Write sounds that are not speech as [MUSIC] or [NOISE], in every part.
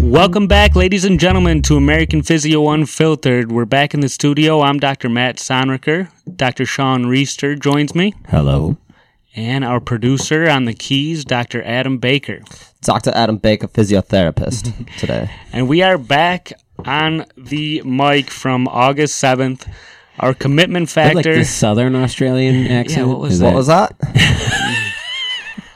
Welcome back, ladies and gentlemen, to American Physio Unfiltered. We're back in the studio. I'm Dr. Matt Sonricker. Dr. Sean Reister joins me, Hello. and our producer on the keys, Dr. Adam Baker. Dr. Adam Baker, physiotherapist, [LAUGHS] today. And we are back on the mic from August 7th. Our commitment Like factor. the Southern Australian accent. what was Is What was that? [LAUGHS]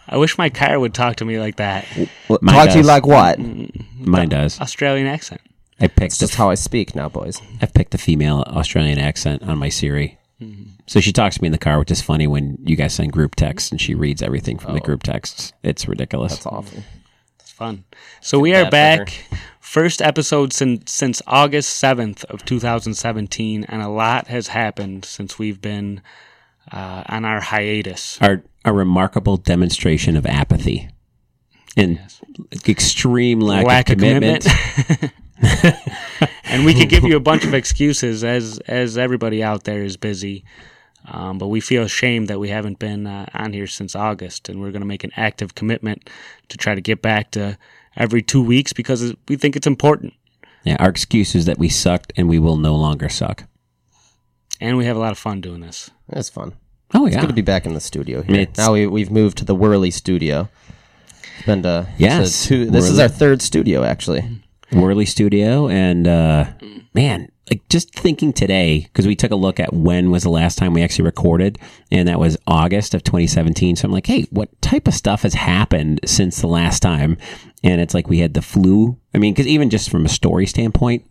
I wish my car would talk to me like that. What, Mine talk to you like what? Mm, Mine does. Australian accent. I picked It's just the, how I speak now, boys. I've picked the female Australian accent on my Siri. Mm-hmm. So she talks to me in the car, which is funny when you guys send group texts and she reads everything from the oh. group texts. It's ridiculous. That's awful. Fun. So we are back. First episode since since August 7th of 2017 and a lot has happened since we've been uh, on our hiatus. Our a remarkable demonstration of apathy and extreme lack, lack of of commitment. commitment. [LAUGHS] and we could give you a bunch of excuses as as everybody out there is busy. Um, but we feel ashamed that we haven't been uh, on here since August, and we're going to make an active commitment to try to get back to every two weeks because we think it's important, yeah, our excuse is that we sucked and we will no longer suck. and we have a lot of fun doing this. It's fun. Oh It's yeah. good to be back in the studio here. It's- now we, we've moved to the Whirly studio. It's been to, Yes, to two, this is our third studio, actually. Whirly Studio, and uh, man, like just thinking today because we took a look at when was the last time we actually recorded, and that was August of 2017. So I'm like, hey, what type of stuff has happened since the last time? And it's like we had the flu. I mean, because even just from a story standpoint,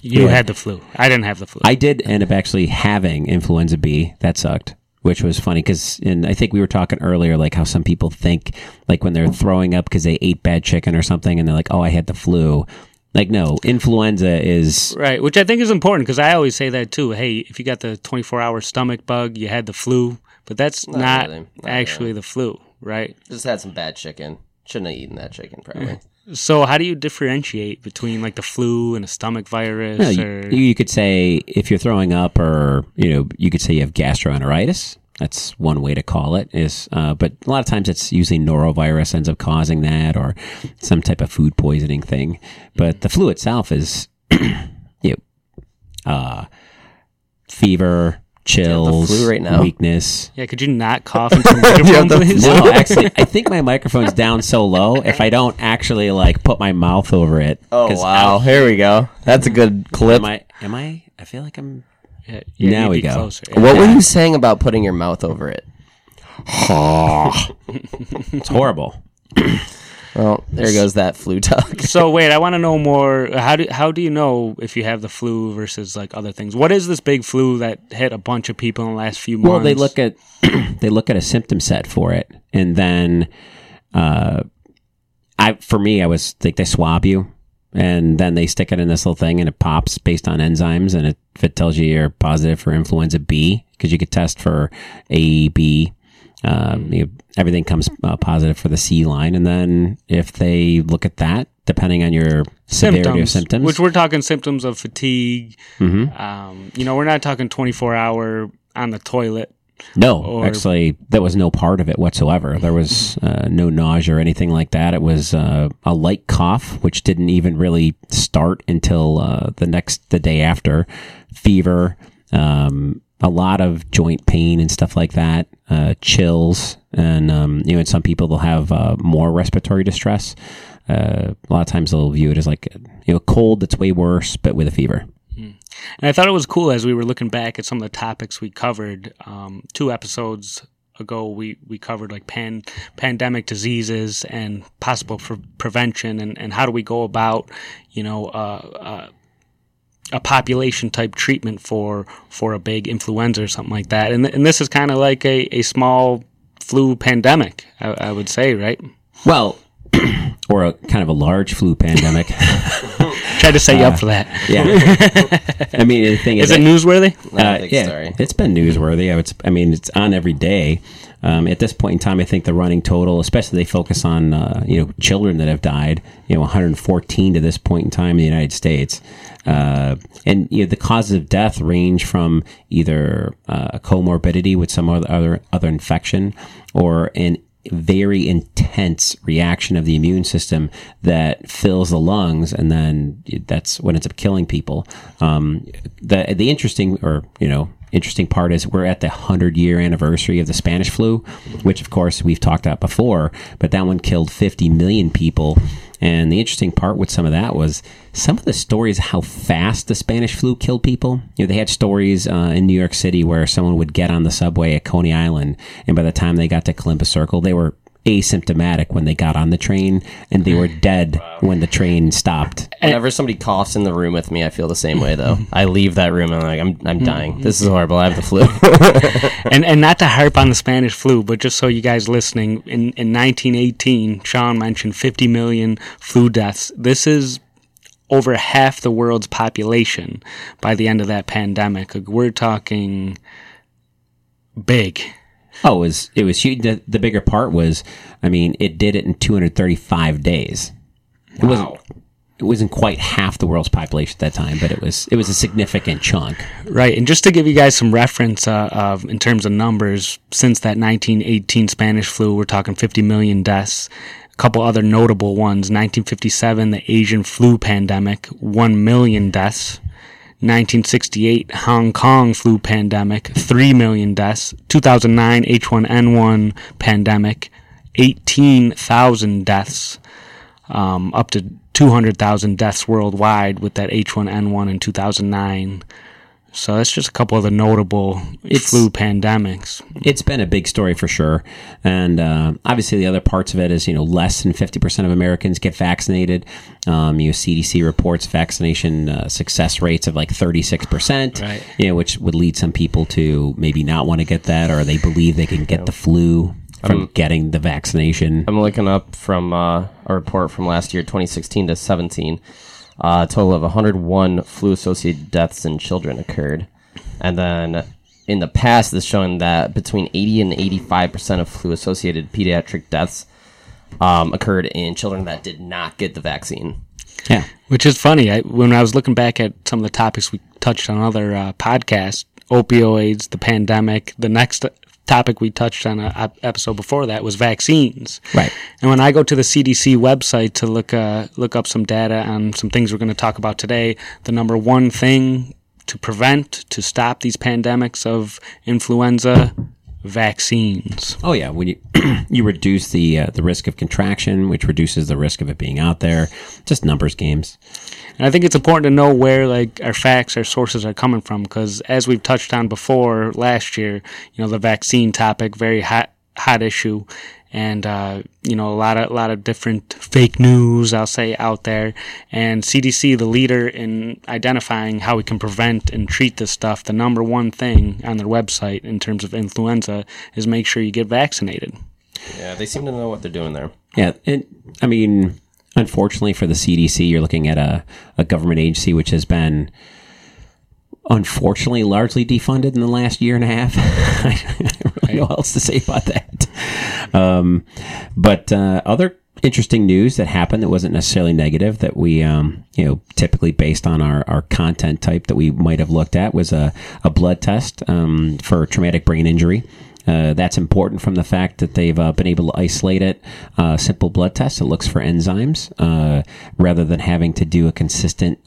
You had the flu. I didn't have the flu. I did end up actually having influenza B. That sucked, which was funny because, and I think we were talking earlier, like how some people think, like when they're throwing up because they ate bad chicken or something, and they're like, "Oh, I had the flu." Like, no, influenza is Right, which I think is important because I always say that too. Hey, if you got the 24 hour stomach bug, you had the flu, but that's not, really. Not actually the flu, right? Just had some bad chicken. Shouldn't have eaten that chicken, probably. [LAUGHS] So, how do you differentiate between like the flu and a stomach virus? No, you, you could say if you're throwing up, or you know, you could say you have gastroenteritis. That's one way to call it. Is uh, but a lot of times it's usually norovirus ends up causing that, or some type of food poisoning thing. But the flu itself is, [CLEARS THROAT] you know, uh, fever, chills, flu right now? weakness. yeah, could you not cough into the [LAUGHS] microphone, the please? No, [LAUGHS] actually, I think my microphone's down so low. If I don't actually like put my mouth over it, Oh, 'cause wow. Here we go. That's a good clip. Am I? Am I? I feel like I'm. Yeah, yeah, Now you'd we be go. Closer. what were you saying about putting your mouth over it? [LAUGHS] It's horrible. [CLEARS THROAT] Well, there goes that flu talk. So wait, I want to know more. How do how do you know if you have the flu versus like other things? What is this big flu that hit a bunch of people in the last few months? Well, they look at [CLEARS THROAT] they look at a symptom set for it, and then, uh, I for me, I was like they swab you, and then they stick it in this little thing, and it pops based on enzymes, and it, if it tells you you're positive for influenza B, because you could test for A, Um, you- everything comes uh, positive for the C line, and then if they look at that, depending on your severity of symptoms, which we're talking symptoms of fatigue. Mhm. Um, you know, we're not talking twenty four hour on the toilet. No, Or- actually, that was no part of it whatsoever. There was uh, no nausea or anything like that. It was uh, a light cough, which didn't even really start until uh, the next the day after. Fever, um, a lot of joint pain and stuff like that. Uh, chills, and um, you know, and some people they'll have uh, more respiratory distress. Uh, a lot of times they'll view it as like you know, a cold that's way worse, but with a fever. And I thought it was cool as we were looking back at some of the topics we covered. Um, two episodes ago, we, we covered like pan, pandemic diseases and possible pre- prevention and, and how do we go about, you know, uh, uh, a population type treatment for for a big influenza or something like that. And, and this is kind of like a, a small flu pandemic, I, I would say, right? Well, [CLEARS THROAT] or a kind of a large flu pandemic. [LAUGHS] Try to set you up for that. yeah, [LAUGHS] I mean the thing is, Is it that- newsworthy? I uh, think yeah, sorry. it's been newsworthy. I would. s- I mean, it's on every day. Um, at this point in time, I think the running total, especially they focus on uh, you know children that have died. You know, 114 to this point in time in the United States, uh, and you know the causes of death range from either uh, comorbidity with some other other, other infection or an very intense reaction of the immune system that fills the lungs, and then that's what ends up killing people. Um, the the interesting, or you know, interesting part is we're at the hundred year anniversary of the Spanish flu, which of course we've talked about before, but that one killed fifty million people. And the interesting part with some of that was some of the stories how fast the Spanish flu killed people. You know, they had stories uh, in New York City where someone would get on the subway at Coney Island, and by the time they got to Columbus Circle, they were asymptomatic when they got on the train, and they were dead when the train stopped. Whenever somebody coughs in the room with me, I feel the same way though. [LAUGHS] I leave that room and I'm like, I'm, I'm mm. dying. This is horrible. I have the flu. [LAUGHS] and and not to harp on the Spanish flu, but just so you guys listening, in in 1918, Sean mentioned 50 million flu deaths. This is over half the world's population by the end of that pandemic. We're talking big. Oh, it was it was huge. The, the bigger part was, I mean, it did it in 235 days. It wasn't it wasn't quite half the world's population at that time, but it was it was a significant chunk. Right, and just to give you guys some reference uh, of in terms of numbers, since that 1918 Spanish flu, we're talking 50 million deaths. A couple other notable ones: 1957, the Asian flu pandemic, 1 million deaths. 1968 Hong Kong flu pandemic, 3 million deaths. 2009 H1N1 pandemic, 18,000 deaths. Um, up to 200,000 deaths worldwide with that H1N1 in 2009. So that's just a couple of the notable It's- flu pandemics. It's been a big story for sure, and uh, obviously the other parts of it is you know less than 50 percent of Americans get vaccinated. Um, you know, CDC reports vaccination uh, success rates of like 36 percent. You know, which would lead some people to maybe not want to get that, or they believe they can get the flu from getting the vaccination. I'm looking up from uh, a report from last year, 2016 to 17. Uh, a total of 101 flu-associated deaths in children occurred, and then in the past, it's shown that between 80 and 85 percent of flu-associated pediatric deaths um, occurred in children that did not get the vaccine. Yeah. Which is funny. I, when I was looking back at some of the topics we touched on other uh, podcasts, opioids, the pandemic, the next topic we touched on a episode before that was vaccines. Right. And when I go to the CDC website to look uh, look up some data on some things we're going to talk about today, the number one thing to prevent to stop these pandemics of influenza vaccines. Oh yeah, when you [CLEARS THROAT] you reduce the uh, the risk of contraction, which reduces the risk of it being out there. Just numbers games. And I think it's important to know where like our facts, our sources are coming from, because as we've touched on before last year, you know, the vaccine topic, very hot hot issue, and uh, you know, a lot of a lot of different fake news, I'll say, out there. And CDC, the leader in identifying how we can prevent and treat this stuff, the number one thing on their website in terms of influenza is make sure you get vaccinated. Yeah, they seem to know what they're doing there. Yeah, and I mean, unfortunately for the CDC, you're looking at a, a government agency which has been unfortunately largely defunded in the last year and a half. [LAUGHS] I don't really know what else to say about that. Um, but uh, other interesting news that happened that wasn't necessarily negative that we, um, you know, typically based on our, our content type that we might have looked at was a, a blood test um, for traumatic brain injury. Uh, that's important from the fact that they've uh, been able to isolate it. Uh, simple blood test. It looks for enzymes uh, rather than having to do a consistent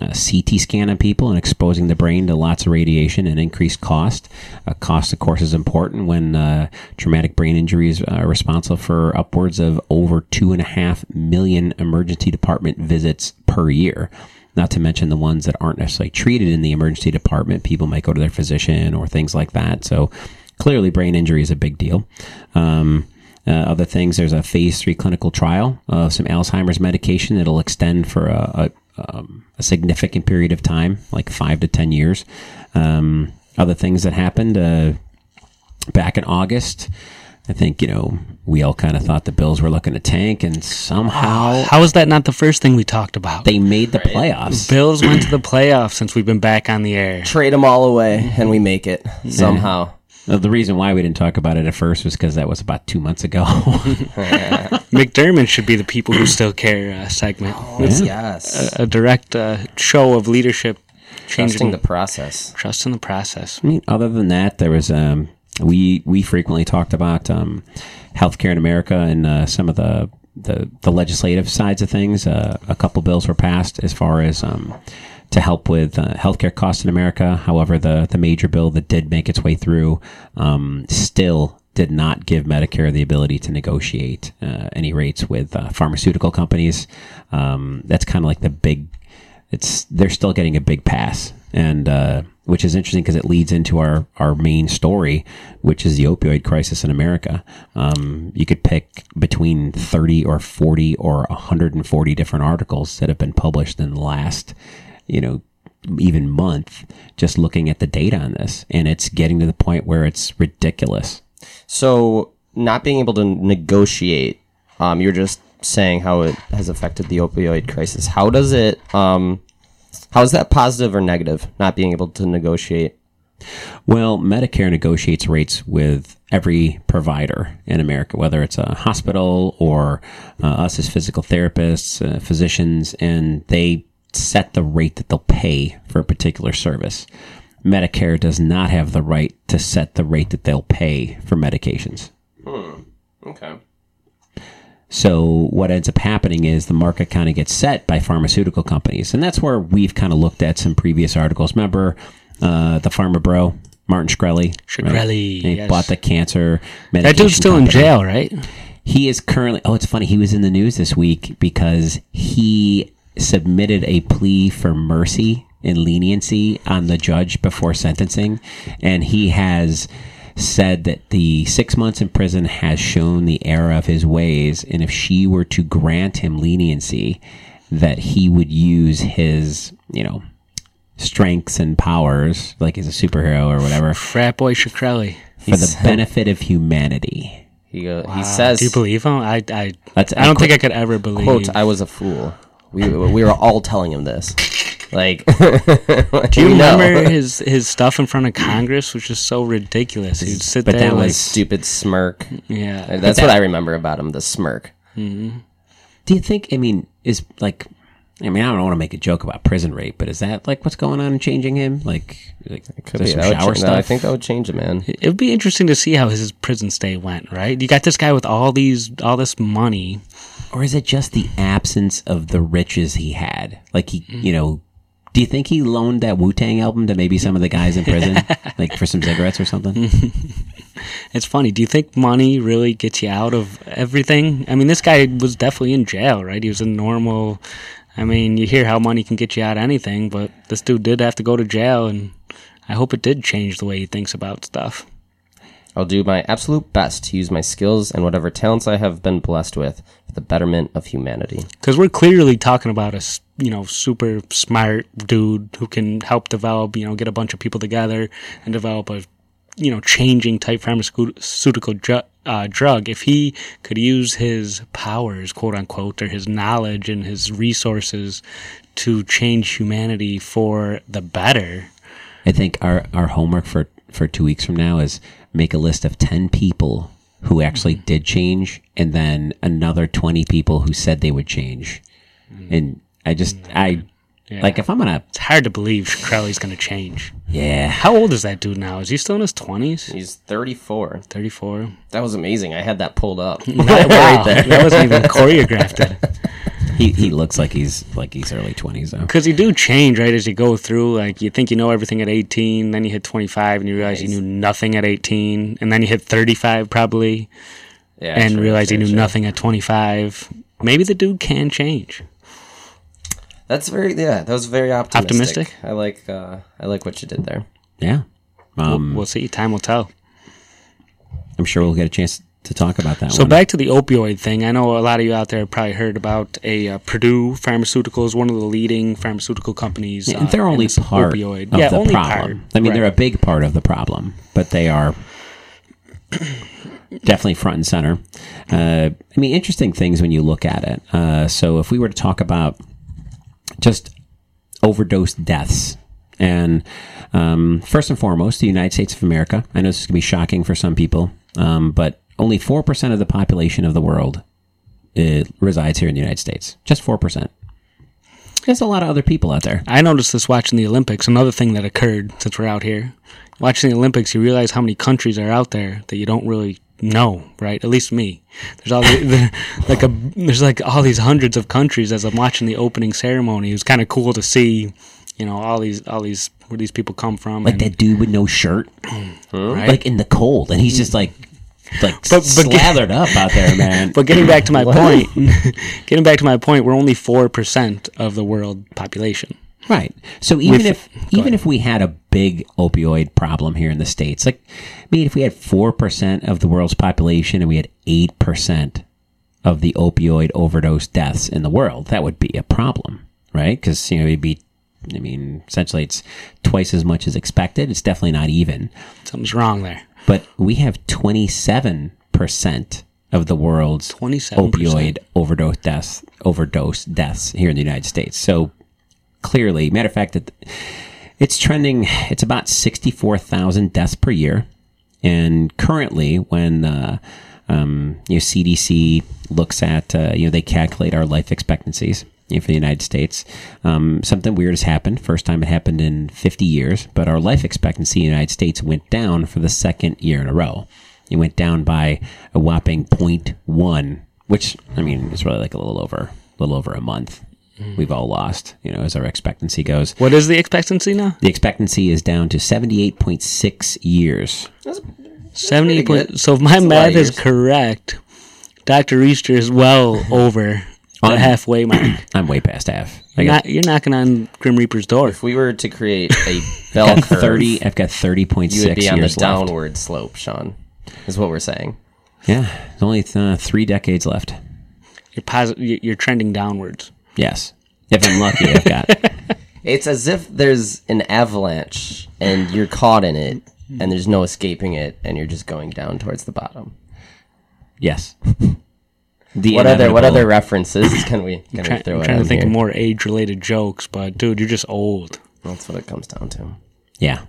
uh, uh, CT scan on people and exposing the brain to lots of radiation and increased cost. Uh, cost, of course, is important when uh, traumatic brain injuries are responsible for upwards of over two and a half million emergency department visits per year. Not to mention the ones that aren't necessarily treated in the emergency department. People might go to their physician or things like that. So clearly, brain injury is a big deal. Um, uh, other things, there's a phase three clinical trial of some Alzheimer's medication that'll extend for a, a, um, a significant period of time, like five to 10 years. Um, other things that happened uh, back in August, I think you know we all kind of thought the Bills were looking to tank, and somehow How is that not the first thing we talked about? they made the playoffs. Bills went to the [CLEARS THROAT] playoffs since we've been back on the air. Trade them all away, and we make it somehow. Uh, The reason why we didn't talk about it at first was because that was about two months ago. [LAUGHS] [LAUGHS] McDermott should be the people who still care uh, segment. It's Yes, a direct uh, show of leadership, changing trusting the process. trust in the process. I mean, other than that, there was um, we we frequently talked about um, healthcare in America and uh, some of the, the the legislative sides of things. Uh, a couple bills were passed as far as um, to help with uh, healthcare costs in America. However, the the major bill that did make its way through um, still did not give Medicare the ability to negotiate uh, any rates with uh, pharmaceutical companies. Um, that's kind of like the big it's they're still getting a big pass, and uh, which is interesting because it leads into our our main story, which is the opioid crisis in America. Um, you could pick between thirty or forty or hundred and forty different articles that have been published in the last, you know, even month, just looking at the data on this, and it's getting to the point where it's ridiculous. So, not being able to negotiate, um, you're just saying how it has affected the opioid crisis. How does it, um, how is that positive or negative? Not being able to negotiate. Well, Medicare negotiates rates with every provider in America, whether it's a hospital or uh, us as physical therapists, uh, physicians, and they set the rate that they'll pay for a particular service. Medicare does not have the right to set the rate that they'll pay for medications. Okay. So what ends up happening is the market kind of gets set by pharmaceutical companies, and that's where we've kind of looked at some previous articles. Remember uh, the Pharma Bro, Martin Shkreli? Shkreli, He yes. bought the cancer. That dude's still in jail, right? He is currently. Oh, it's funny. He was in the news this week because he submitted a plea for mercy and leniency on the judge before sentencing, and he has said that the six months in prison has shown the error of his ways, and if she were to grant him leniency, that he would use his, you know, strengths and powers, like he's a superhero or whatever, Frat boy Shkreli. for the benefit of humanity. He, uh, he says, Do you believe him? I I, That's- I don't think I could ever believe. quote, I was a fool. We, we were all telling him this. Like, [LAUGHS] [LAUGHS] Do you remember his his stuff in front of Congress, which is so ridiculous? He'd sit But there that like, was- stupid smirk? yeah. That's what I remember about him, the smirk. Mm-hmm. Do you think? I mean, is like, I mean, I don't want to make a joke about prison rape, but is that like what's going on in changing him? Like, like Could be. some shower change- stuff? I think that would change it, man. It would be interesting to see how his prison stay went. Right? You got this guy with all these all this money. Or is it just the absence of the riches he had? Like he, Mm. you know. Do you think he loaned that Wu Tang album to maybe some of the guys in prison, [LAUGHS] like for some cigarettes or something? [LAUGHS] It's funny. Do you think money really gets you out of everything? I mean, this guy was definitely in jail, right? He was a normal. I mean, you hear how money can get you out of anything, but this dude did have to go to jail, and I hope it did change the way he thinks about stuff. I'll do my absolute best to use my skills and whatever talents I have been blessed with for the betterment of humanity. Because we're clearly talking about a you know super smart dude who can help develop you know get a bunch of people together and develop a you know changing type pharmaceutical dru- uh, drug. If he could use his powers, quote unquote, or his knowledge and his resources to change humanity for the better. I think our, our homework for, for two weeks from now is make a list of 10 people who actually mm-hmm. did change and then another 20 people who said they would change. Mm. And I just, mm. I, Yeah. like, if I'm going to, It's hard to believe Shkreli's going to change. yeah. How old is that dude now? Is he still in his twenties? He's 34. 34? That was amazing. I had that pulled up. [LAUGHS] wow, that wasn't even [LAUGHS] choreographed. He, he looks like he's, like he's early 20s though. Because you do change, right, as you go through. Like, you think you know everything at 18, then you hit 25, and you realize you knew nothing at 18, and then you hit 35, probably, Yeah, and true, realize you knew true. nothing at 25. Maybe the dude can change. That's very yeah. That was very optimistic. Optimistic? I like uh, I like what you did there. Yeah. Um, We'll see. Time will tell. I'm sure we'll get a chance to talk about that So one. back to the opioid thing. I know a lot of you out there have probably heard about a uh, Purdue Pharmaceuticals, one of the leading pharmaceutical companies. Yeah, uh, and they're in only part opioid. of yeah, the only problem. part. I mean, Right. they're a big part of the problem, but they are definitely front and center. Uh, I mean, interesting things when you look at it. Uh, so, if we were to talk about just overdose deaths, and um, first and foremost, the United States of America. I know this is going to be shocking for some people, um, but only four percent of the population of the world uh, resides here in the United States. Just four percent. There's a lot of other people out there. I noticed this watching the Olympics. Another thing that occurred since we're out here, watching the Olympics, you realize how many countries are out there that you don't really know, right? At least me. There's all the, [LAUGHS] there, like a there's like all these hundreds of countries as I'm watching the opening ceremony. It was kind of cool to see, you know, all these all these where these people come from. Like and- that dude with no shirt, [CLEARS THROAT] right? like in the cold, and he's just like, like But- but- slathered up out there, man. But getting back to my [LAUGHS] point, [LAUGHS] getting back to my point, we're only four percent of the world population. Right. So even With- if even if we had a big opioid problem here in the states, like I mean, if we had four percent of the world's population and we had eight percent of the opioid overdose deaths in the world, that would be a problem, right? Because you know it'd be, I mean, essentially it's twice as much as expected. It's definitely not even. Something's wrong there. But we have twenty seven percent of the world's 27%. opioid overdose deaths overdose deaths here in the United States. So clearly, matter of fact, that it's trending. It's about sixty four thousand deaths per year, and currently, when uh, um, you know CDC looks at uh, you know they calculate our life expectancies. You know, for the United States, um, something weird has happened. First time it happened in 50 years, but our life expectancy in the United States went down for the second year in a row. It went down by a whopping 0.1, which I mean is really like a little over, a little over a month. We've all lost, you know, as our expectancy goes. What is the expectancy now? The expectancy is down to 78.6 years. Seventy. pretty good. point- So if my a lot of math is correct, Doctor Easter is well over the Um, halfway mark. [CLEARS THROAT] I'm way past half. I You're, got, not, you're knocking on Grim Reaper's door. If we were to create a [LAUGHS] bell curve, 30. I've got 30.6 you would be on the years left. downward slope, Sean. Is what we're saying. Yeah, there's only uh, three decades left. You're positive. You're trending downwards. Yes, if I'm lucky, I've got. [LAUGHS] It's as if there's an avalanche and you're caught in it, and there's no escaping it, and you're just going down towards the bottom. Yes. [LAUGHS] The What other what other references [COUGHS] can we can Try, we throw I'm trying to think here? of more age-related jokes, but dude, you're just old. That's what it comes down to. Yeah.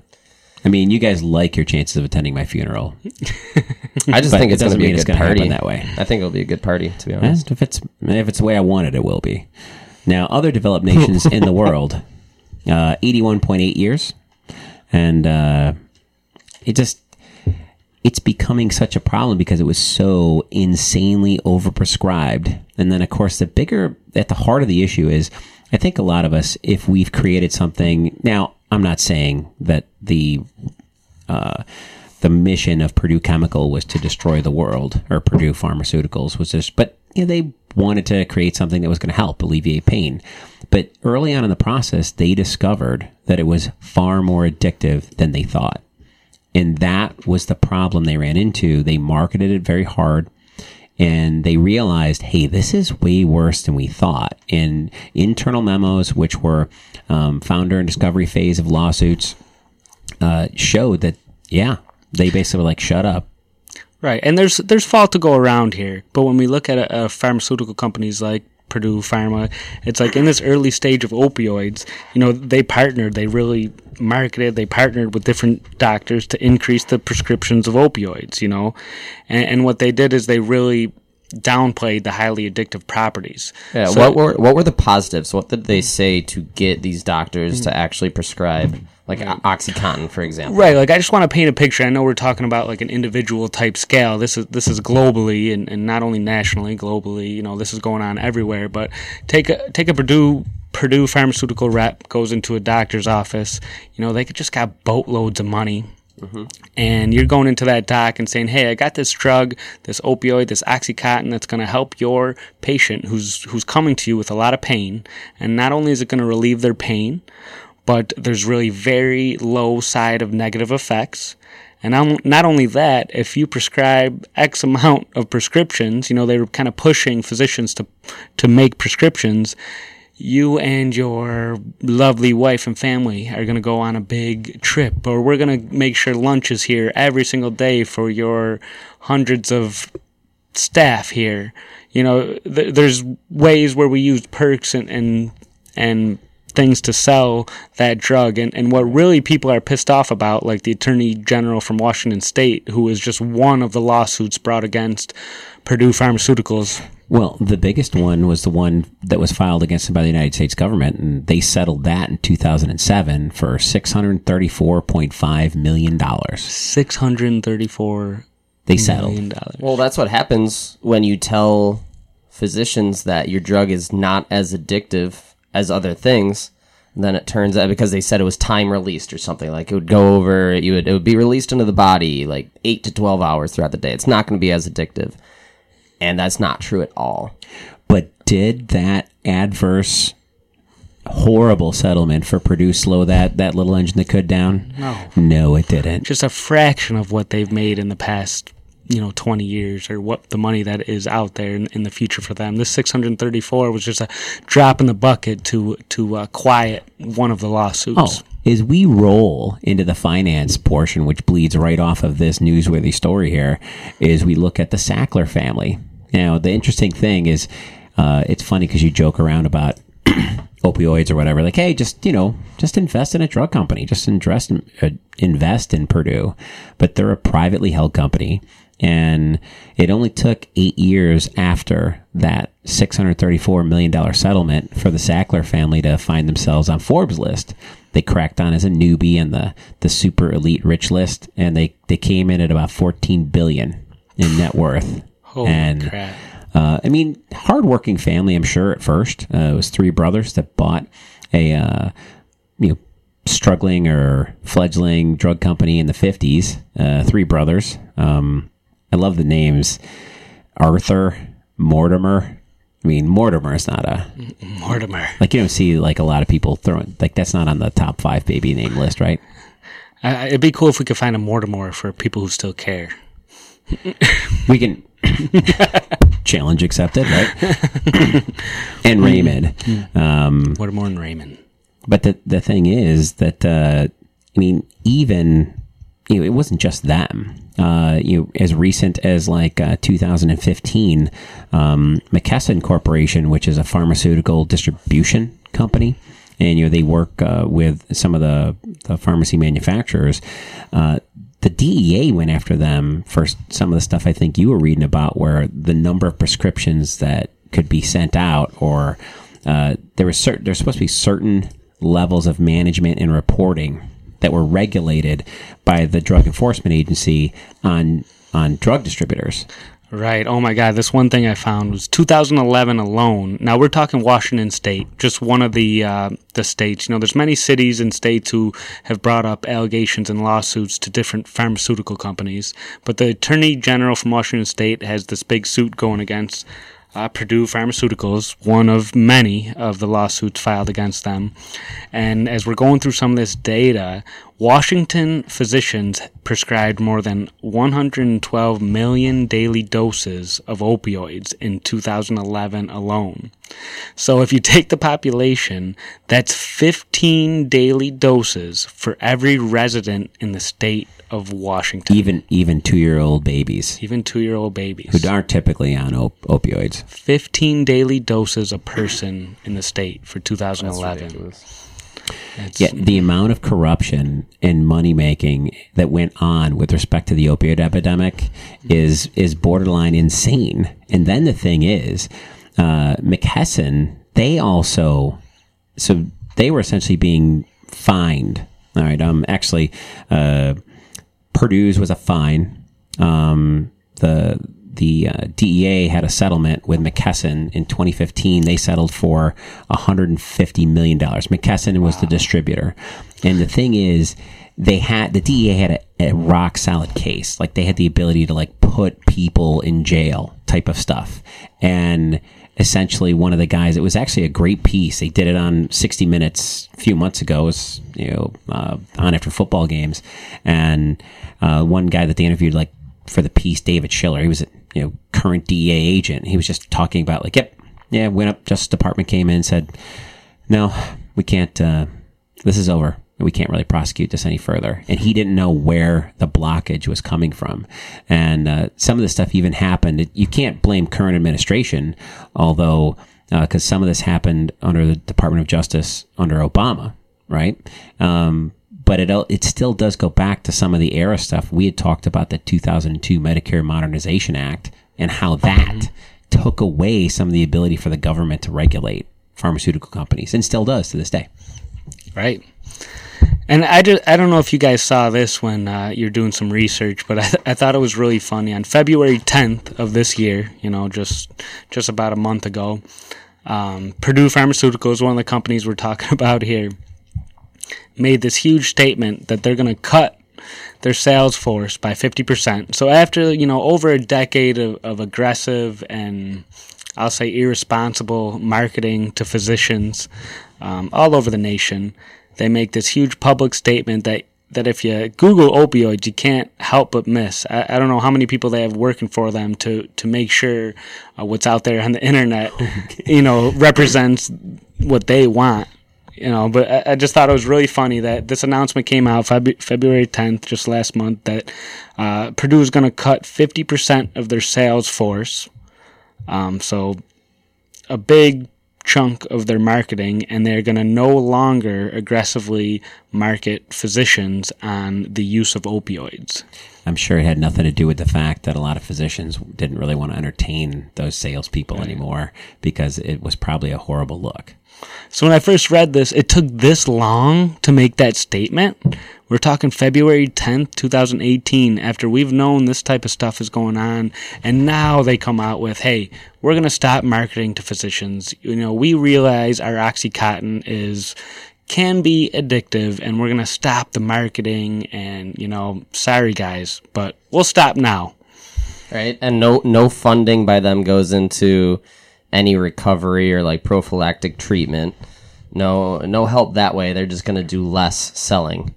I mean, you guys like your chances of attending my funeral. [LAUGHS] I just think it it's going to doesn't be a mean it's good gonna happen party that way. I think it'll be a good party, to be honest. if it's if it's the way I want it, it will be. Now, other developed nations in the [LAUGHS] world, uh, eighty-one point eight years, and uh, it just it's becoming such a problem because it was so insanely overprescribed. And then, of course, the bigger at the heart of the issue is, I think a lot of us, if we've created something now, I'm not saying that the uh, the mission of Purdue Chemical was to destroy the world, or Purdue Pharmaceuticals was just, but you know, they wanted to create something that was going to help alleviate pain. But early on in the process, they discovered that it was far more addictive than they thought. And that was the problem they ran into. They marketed it very hard and they realized, hey, this is way worse than we thought. And internal memos, which were um, founder and discovery phase of lawsuits, uh, showed that, yeah, they basically were like, shut up. Right, and there's there's fault to go around here, but when we look at uh, pharmaceutical companies like Purdue Pharma, it's like in this early stage of opioids, you know, they partnered, they really marketed, they partnered with different doctors to increase the prescriptions of opioids, you know, and, and what they did is they really downplayed the highly addictive properties. Yeah, So- what were what were the positives? What did they say to get these doctors mm-hmm. to actually prescribe like OxyContin, for example? Right, like I just want to paint a picture. I know we're talking about like an individual type scale. This is this is globally and, and not only nationally, globally. You know, this is going on everywhere. But take a take a Purdue Purdue pharmaceutical rep goes into a doctor's office. You know, they could just got boatloads of money. Mm-hmm. And you're going into that doc and saying, "Hey, I got this drug, this opioid, this OxyContin that's going to help your patient who's who's coming to you with a lot of pain. And not only is it going to relieve their pain, but there's really very low side of negative effects. And not only that, if you prescribe X amount of prescriptions, you know, they were kind of pushing physicians to, to make prescriptions. you and your lovely wife and family are going to go on a big trip, or we're going to make sure lunch is here every single day for your hundreds of staff here. You know, th- there's ways where we use perks and, and, and things to sell that drug. And, and what really people are pissed off about, like the Attorney General from Washington State, who is just one of the lawsuits brought against Purdue Pharmaceuticals. Well, the biggest one was the one that was filed against them by the United States government, and they settled that in 2007 for $634.5 million. 634 They settled. Well, that's what happens when you tell physicians that your drug is not as addictive as other things. And then it turns out because they said it was time released or something like it would go over, you would it would be released into the body like eight to twelve hours throughout the day. It's not going to be as addictive, and that's not true at all. But did that adverse, horrible settlement for Purdue slow that, that little engine that could down? No. No, it didn't. Just a fraction of what they've made in the past, you know, 20 years or what the money that is out there in, in the future for them. This 634 was just a drop in the bucket to, to uh, quiet one of the lawsuits. Oh, as we roll into the finance portion, which bleeds right off of this newsworthy story here, is we look at the Sackler family. Now, the interesting thing is, uh, it's funny because you joke around about [CLEARS THROAT] opioids or whatever. Like, hey, just you know, just invest in a drug company, just invest in, uh, invest in Purdue. But they're a privately held company, and it only took eight years after that six hundred thirty-four million dollar settlement for the Sackler family to find themselves on Forbes list. They cracked on as a newbie in the the super elite rich list, and they they came in at about fourteen billion in net worth. Holy and crap. uh, I mean, hardworking family. I'm sure at first uh, it was three brothers that bought a uh, you know struggling or fledgling drug company in the 50s. Uh, three brothers. Um, I love the names Arthur Mortimer. I mean, Mortimer is not a Mortimer. like you don't see like a lot of people throwing like that's not on the top five baby name list, right? Uh, it'd be cool if we could find a Mortimer for people who still care. We can [LAUGHS] challenge accepted, right? [LAUGHS] and Raymond. Um, Mortimer and Raymond. But the the thing is that uh, I mean, even you know, it wasn't just them. Uh, you know, as recent as like uh, 2015, um, McKesson Corporation, which is a pharmaceutical distribution company, and you know they work uh, with some of the, the pharmacy manufacturers. Uh, the DEA went after them for some of the stuff I think you were reading about, where the number of prescriptions that could be sent out, or uh, there was certain there's supposed to be certain levels of management and reporting that were regulated by the Drug Enforcement Agency on on drug distributors. Right. Oh my God. This one thing I found was 2011 alone. Now we're talking Washington State, just one of the uh, the states. You know, there's many cities and states who have brought up allegations and lawsuits to different pharmaceutical companies. But the Attorney General from Washington State has this big suit going against uh, Purdue Pharmaceuticals, one of many of the lawsuits filed against them. And as we're going through some of this data, Washington physicians prescribed more than 112 million daily doses of opioids in 2011 alone. So if you take the population, that's 15 daily doses for every resident in the state of Washington, Even even two year old babies even two year old babies. who aren't typically on op- opioids. 15 daily doses a person in the state for 2011. That's- Yeah, the amount of corruption and money making that went on with respect to the opioid epidemic is is borderline insane. And then the thing is, uh, McKesson they also so they were essentially being fined. All right, um, actually, uh, Purdue's was a fine. Um, the the uh, DEA had a settlement with McKesson in 2015. They settled for 150 million dollars. McKesson was the distributor, and the thing is, they had the DEA had a, a rock solid case. Like they had the ability to like put people in jail, type of stuff, and essentially one of the guys. It was actually a great piece. They did it on 60 Minutes a few months ago. It was you know uh, on after football games, and uh, one guy that they interviewed like for the piece, David Schiller. He was a you know current DEA agent. He was just talking about like, yep, yeah, went up. Justice Department came in and said, no, we can't. Uh, this is over. We can't really prosecute this any further. And he didn't know where the blockage was coming from. And uh, some of this stuff even happened. You can't blame current administration, although because uh, some of this happened under the Department of Justice under Obama, right? Um, but it it still does go back to some of the era stuff we had talked about the 2002 Medicare Modernization Act and how that mm-hmm. took away some of the ability for the government to regulate pharmaceutical companies and still does to this day. Right. And I, just, I don't know if you guys saw this when uh, you're doing some research, but I, th- I thought it was really funny. On February 10th of this year, you know, just just about a month ago, um, Purdue Pharmaceuticals, one of the companies we're talking [LAUGHS] about here, made this huge statement that they're going to cut their sales force by 50%. So after, you know, over a decade of, of aggressive and I'll say irresponsible marketing to physicians um, all over the nation, they make this huge public statement that that if you Google opioids, you can't help but miss. I, I, don't know how many people they have working for them to to make sure uh, what's out there on the internet, [LAUGHS] you know, represents what they want. You know, but I, I, just thought it was really funny that this announcement came out Feb- February 10th, just last month, that uh, Purdue is going to cut 50% of their sales force. Um, so a big chunk of their marketing and they're going to no longer aggressively market physicians on the use of opioids. I'm sure it had nothing to do with the fact that a lot of physicians didn't really want to entertain those salespeople right. anymore because it was probably a horrible look. So when I first read this, it took this long to make that statement. We're talking February 10th, 2018, after we've known this type of stuff is going on. And now they come out with, hey, we're going to stop marketing to physicians. You know, we realize our Oxycontin is, can be addictive and we're going to stop the marketing and, you know, sorry guys, but we'll stop now. Right. And no, no funding by them goes into any recovery or like prophylactic treatment. No, no help that way. They're just going to do less selling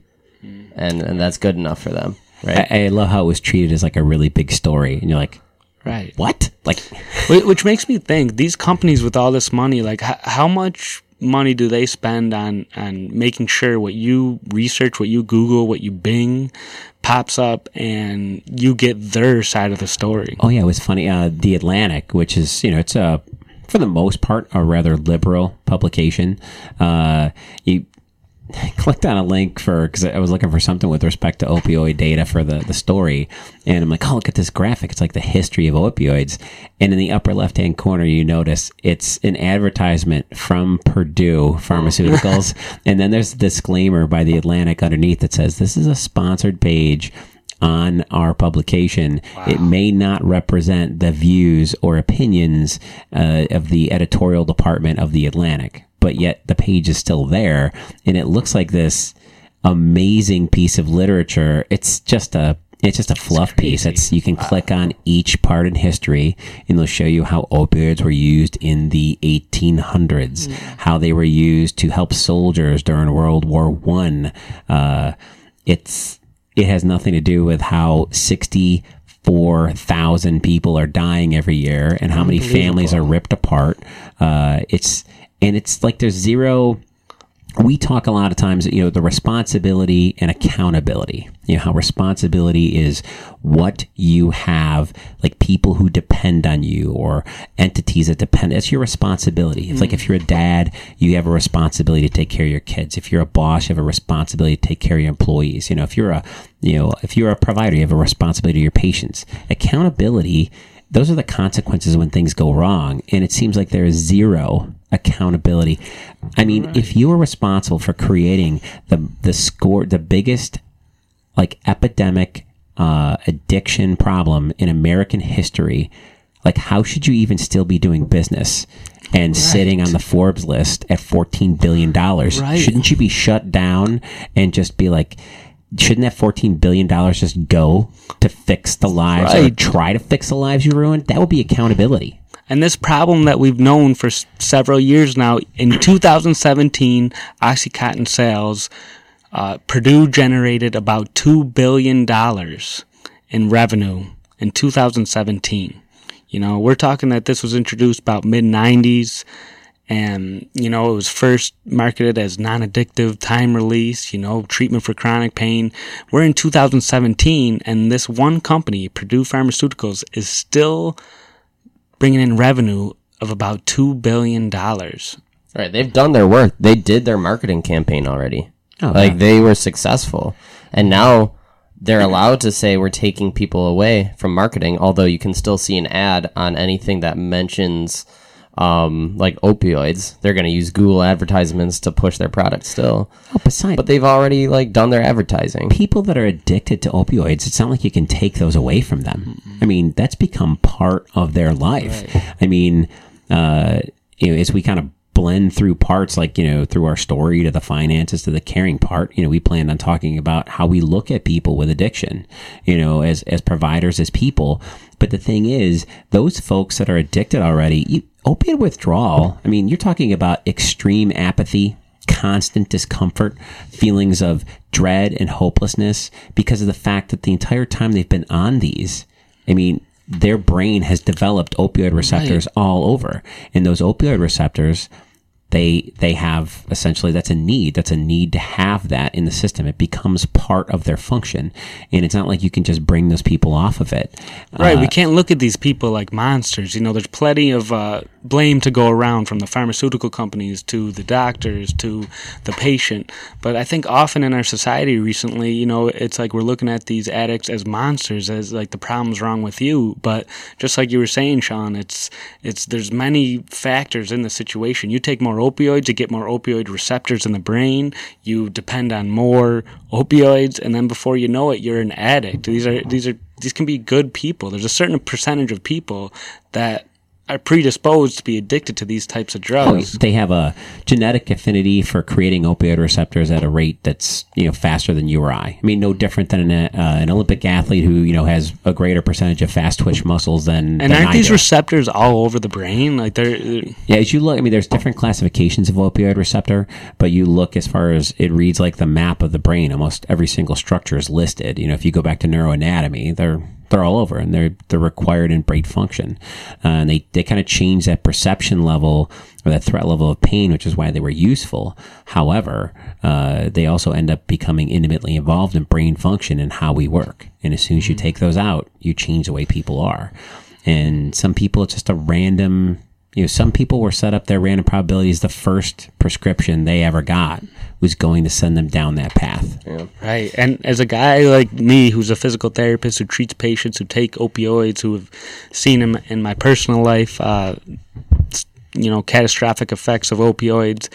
and and that's good enough for them. Right. I, I love how it was treated as like a really big story, and you're like, right, what? Like, [LAUGHS] which makes me think these companies with all this money, like, h- how much money do they spend on on making sure what you research, what you Google, what you Bing pops up, and you get their side of the story? Oh yeah, it was funny. Uh, the Atlantic, which is you know it's a for the most part a rather liberal publication. Uh, you [LAUGHS] clicked on a link for because I was looking for something with respect to opioid data for the the story, and I'm like, oh, look at this graphic. It's like the history of opioids, and in the upper left hand corner, you notice it's an advertisement from Purdue Pharmaceuticals, [LAUGHS] and then there's a disclaimer by the Atlantic underneath that says this is a sponsored page on our publication. Wow. It may not represent the views or opinions uh, of the editorial department of the Atlantic but yet the page is still there and it looks like this amazing piece of literature. It's just a it's just a fluff piece. It's you can wow. click on each part in history, and it'll show you how opioids were used in the 1800s, mm. how they were used to help soldiers during World War One. Uh, it's it has nothing to do with how 64,000 people are dying every year and how many families are ripped apart. Uh, it's and it's like there's zero we talk a lot of times, you know, the responsibility and accountability. You know, how responsibility is what you have, like people who depend on you or entities that depend. It's your responsibility. It's mm like if you're a dad, you have a responsibility to take care of your kids. If you're a boss, you have a responsibility to take care of your employees. You know, if you're a, you know, if you're a provider, you have a responsibility to your patients. Accountability those are the consequences when things go wrong. And it seems like there is zero accountability. I mean, right. if you are responsible for creating the the score, the biggest like epidemic uh, addiction problem in American history, like how should you even still be doing business? and right. sitting on the Forbes list at $14 billion. Right. Shouldn't you be shut down and just be like, shouldn't that $14 billion just go to fix the lives right. or try to fix the lives you ruined? That would be accountability. And this problem that we've known for s- several years now, in 2017, Oxycontin sales, uh, Purdue generated about $2 billion in revenue in 2017. You know, we're talking that this was introduced about mid 90s and you know it was first marketed as non-addictive time release you know treatment for chronic pain we're in 2017 and this one company purdue pharmaceuticals is still bringing in revenue of about $2 billion Right, they've done their work. They did their marketing campaign already. Oh, like yeah. they were successful, and now they're allowed to say we're taking people away from marketing. Although you can still see an ad on anything that mentions um, like opioids. They're going to use Google advertisements to push their product still, Oh, besides, but they've already like done their advertising. people that are addicted to opioids, it's not like you can take those away from them. I mean, that's become part of their life. I mean, uh, you know, as we kind of blend through parts, like, you know, through our story to the finances to the caring part, you know, we planned on talking about how we look at people with addiction, you know, as, as providers, as people. But the thing is, those folks that are addicted already, you, opiate withdrawal, I mean, you're talking about extreme apathy, constant discomfort, feelings of dread and hopelessness because of the fact that the entire time they've been on these, I mean, their brain has developed opioid receptors all over. And those opioid receptors, they they have essentially that's a need that's a need to have that in the system it becomes part of their function and it's not like you can just bring those people off of it Right, Uh, we can't look at these people like monsters. You know, there's plenty of uh, blame to go around from the pharmaceutical companies to the doctors to the patient. But I think often in our society recently, you know, it's like we're looking at these addicts as monsters, as like the problem's wrong with you. But just like you were saying, Sean, it's it's there's many factors in the situation. You take more opioids, you get more opioid receptors in the brain. You depend on more opioids, and then before you know it, you're an addict. These are these are these can be good people. There's a certain percentage of people that are predisposed to be addicted to these types of Oh, drugs. they have a genetic affinity for creating opioid receptors at a rate that's you know faster than you or I. I mean, no different than an, uh, an Olympic athlete who you know has a greater percentage of fast twitch muscles than. and than aren't I these do. receptors all over the brain? Like they're, they're Yeah, as you look, I mean, there's different classifications of opioid receptor, but you look as far as it reads like the map of the brain. Almost every single structure is listed. You know, if you go back to neuroanatomy, they're they're all over, and they're they're required in brain function, uh, and they they kind of change that perception level or that threat level of pain, which is why they were useful. However, uh, they also end up becoming intimately involved in brain function and how we work. And as soon as you take those out, you change the way people are. And some people, it's just a random you know, some people were set up their random probabilities. The first prescription they ever got was going to send them down that path. Right. And as a guy like me who's a physical therapist who treats patients who take opioids, who have seen them in my personal life, uh, you know, catastrophic effects of opioids,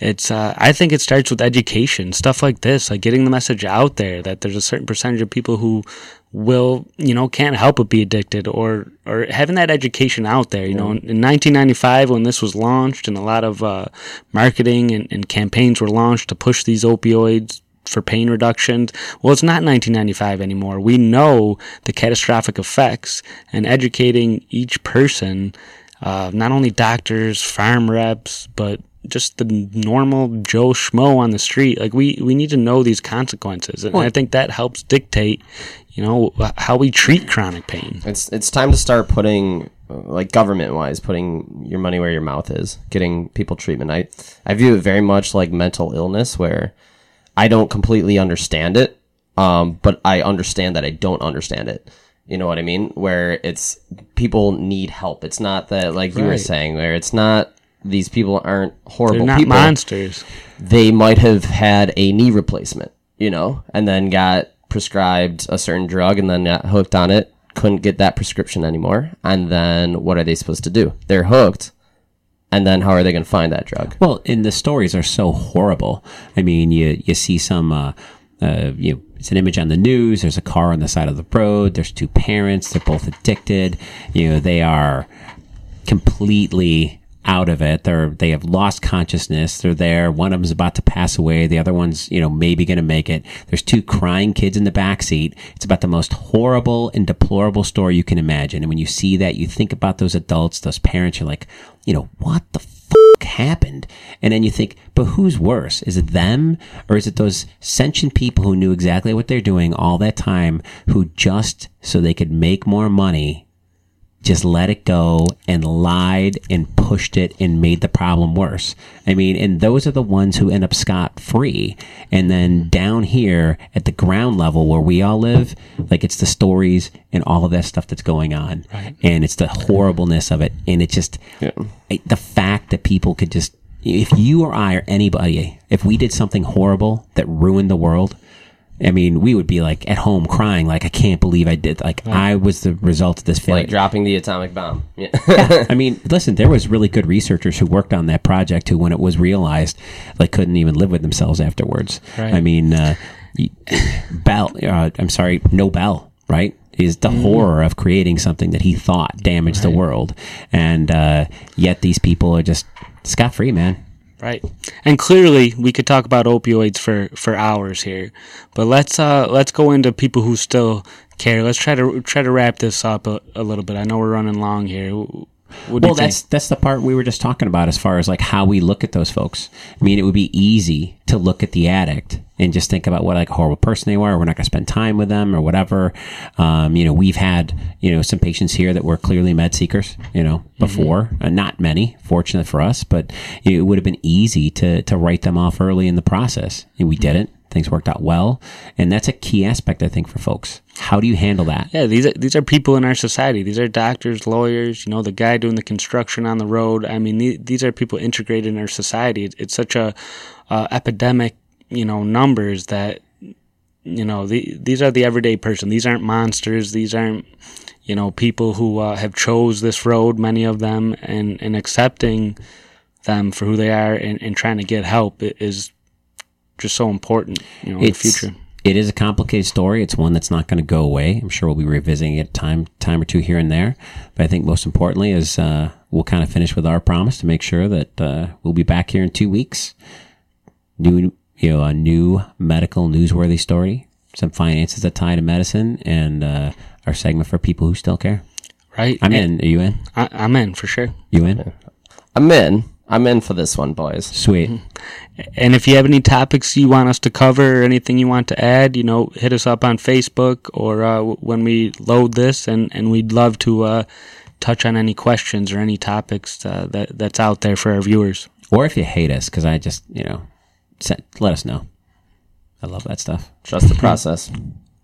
it's, uh, I think it starts with education, stuff like this, like getting the message out there that there's a certain percentage of people who will, you know, can't help but be addicted or, or having that education out there. You know, in, in 1995, when this was launched and a lot of, uh, marketing and, and campaigns were launched to push these opioids, for pain reductions. Well, it's not 1995 anymore. We know the catastrophic effects, and educating each person, uh, not only doctors, pharm reps, but just the normal Joe Schmo on the street. Like we, we need to know these consequences, and I think that helps dictate, you know, how we treat chronic pain. It's it's time to start putting uh, like government wise putting your money where your mouth is, getting people treatment. I I view it very much like mental illness where I don't completely understand it, um, but I understand that I don't understand it. You know what I mean? Where it's people need help. It's not that like you were saying where it's not these people aren't horrible They're not people monsters. they might have had a knee replacement, you know, and then got prescribed a certain drug and then got hooked on it, couldn't get that prescription anymore. And then what are they supposed to do? They're hooked. And then how are they going to find that drug? Well, and the stories are so horrible. I mean, you you see some. Uh, uh, you know, it's an image on the news. There's a car on the side of the road. There's two parents. They're both addicted. You know, they are completely out of it. They're they have lost consciousness. They're there. One of them's about to pass away. The other one's you know maybe going to make it. There's two crying kids in the back seat. It's about the most horrible and deplorable story you can imagine. And when you see that, you think about those adults, those parents. You're like, you know, what the fuck happened? And then you think, but who's worse? Is it them or is it those sentient people who knew exactly what they're doing all that time, who just so they could make more money just let it go and lied and pushed it and made the problem worse. I mean, and those are the ones who end up scot free. And then down here at the ground level where we all live, like it's the stories and all of that stuff that's going on. And it's the horribleness of it. And it just, it- the fact that people could just, if you or I or anybody, if we did something horrible that ruined the world, I mean, we would be like at home crying, like I can't believe I did. Like I was the result of this failure. Like dropping the atomic bomb. Yeah. I [LAUGHS] mean, listen, there was really good researchers who worked on that project who, when it was realized, like couldn't even live with themselves afterwards. Right. I mean, uh, [SIGHS] Bell, uh, I'm sorry, Nobel, right? Is the horror of creating something that he thought damaged the world, and uh, yet these people are just scot free, man. Right. And clearly we could talk about opioids for, for hours here. But let's uh let's go into people who still care. Let's try to try to wrap this up a, a little bit. I know we're running long here. What well, that's that's the part we were just talking about as far as like how we look at those folks. I mean, it would be easy to look at the addict and just think about what like a horrible person they were. We're not going to spend time with them or whatever. Um, you know, we've had you know some patients here that were clearly med seekers. You know, before uh, not many, fortunate for us, but it would have been easy to to write them off early in the process, and we didn't. Things worked out well, and that's a key aspect I think for folks. How do you handle that? Yeah, these are these are people in our society. These are doctors, lawyers. You know, the guy doing the construction on the road. I mean, the- these are people integrated in our society. It's, it's such a uh, epidemic, you know, numbers that you know the, these are the everyday person. These aren't monsters. These aren't you know people who uh, have chose this road. Many of them and and accepting them for who they are and, and trying to get help is just so important. You know, in the future. It is a complicated story. It's one that's not going to go away. I'm sure we'll be revisiting it time time or two here and there. But I think most importantly is uh, we'll kind of finish with our promise to make sure that uh, we'll be back here in two weeks. New, you know, a new medical newsworthy story, some finances that tie to medicine, and uh, our segment for people who still care. Right. I'm And in. Are you in? I, I'm in for sure. You in? I'm in. I'm in for this one, boys. Sweet. And if you have any topics you want us to cover or anything you want to add, you know, hit us up on Facebook or uh, when we load this, and, and we'd love to uh, touch on any questions or any topics uh, that that's out there for our viewers. Or if you hate us, because I just, you know, let us know. I love that stuff. Trust the process.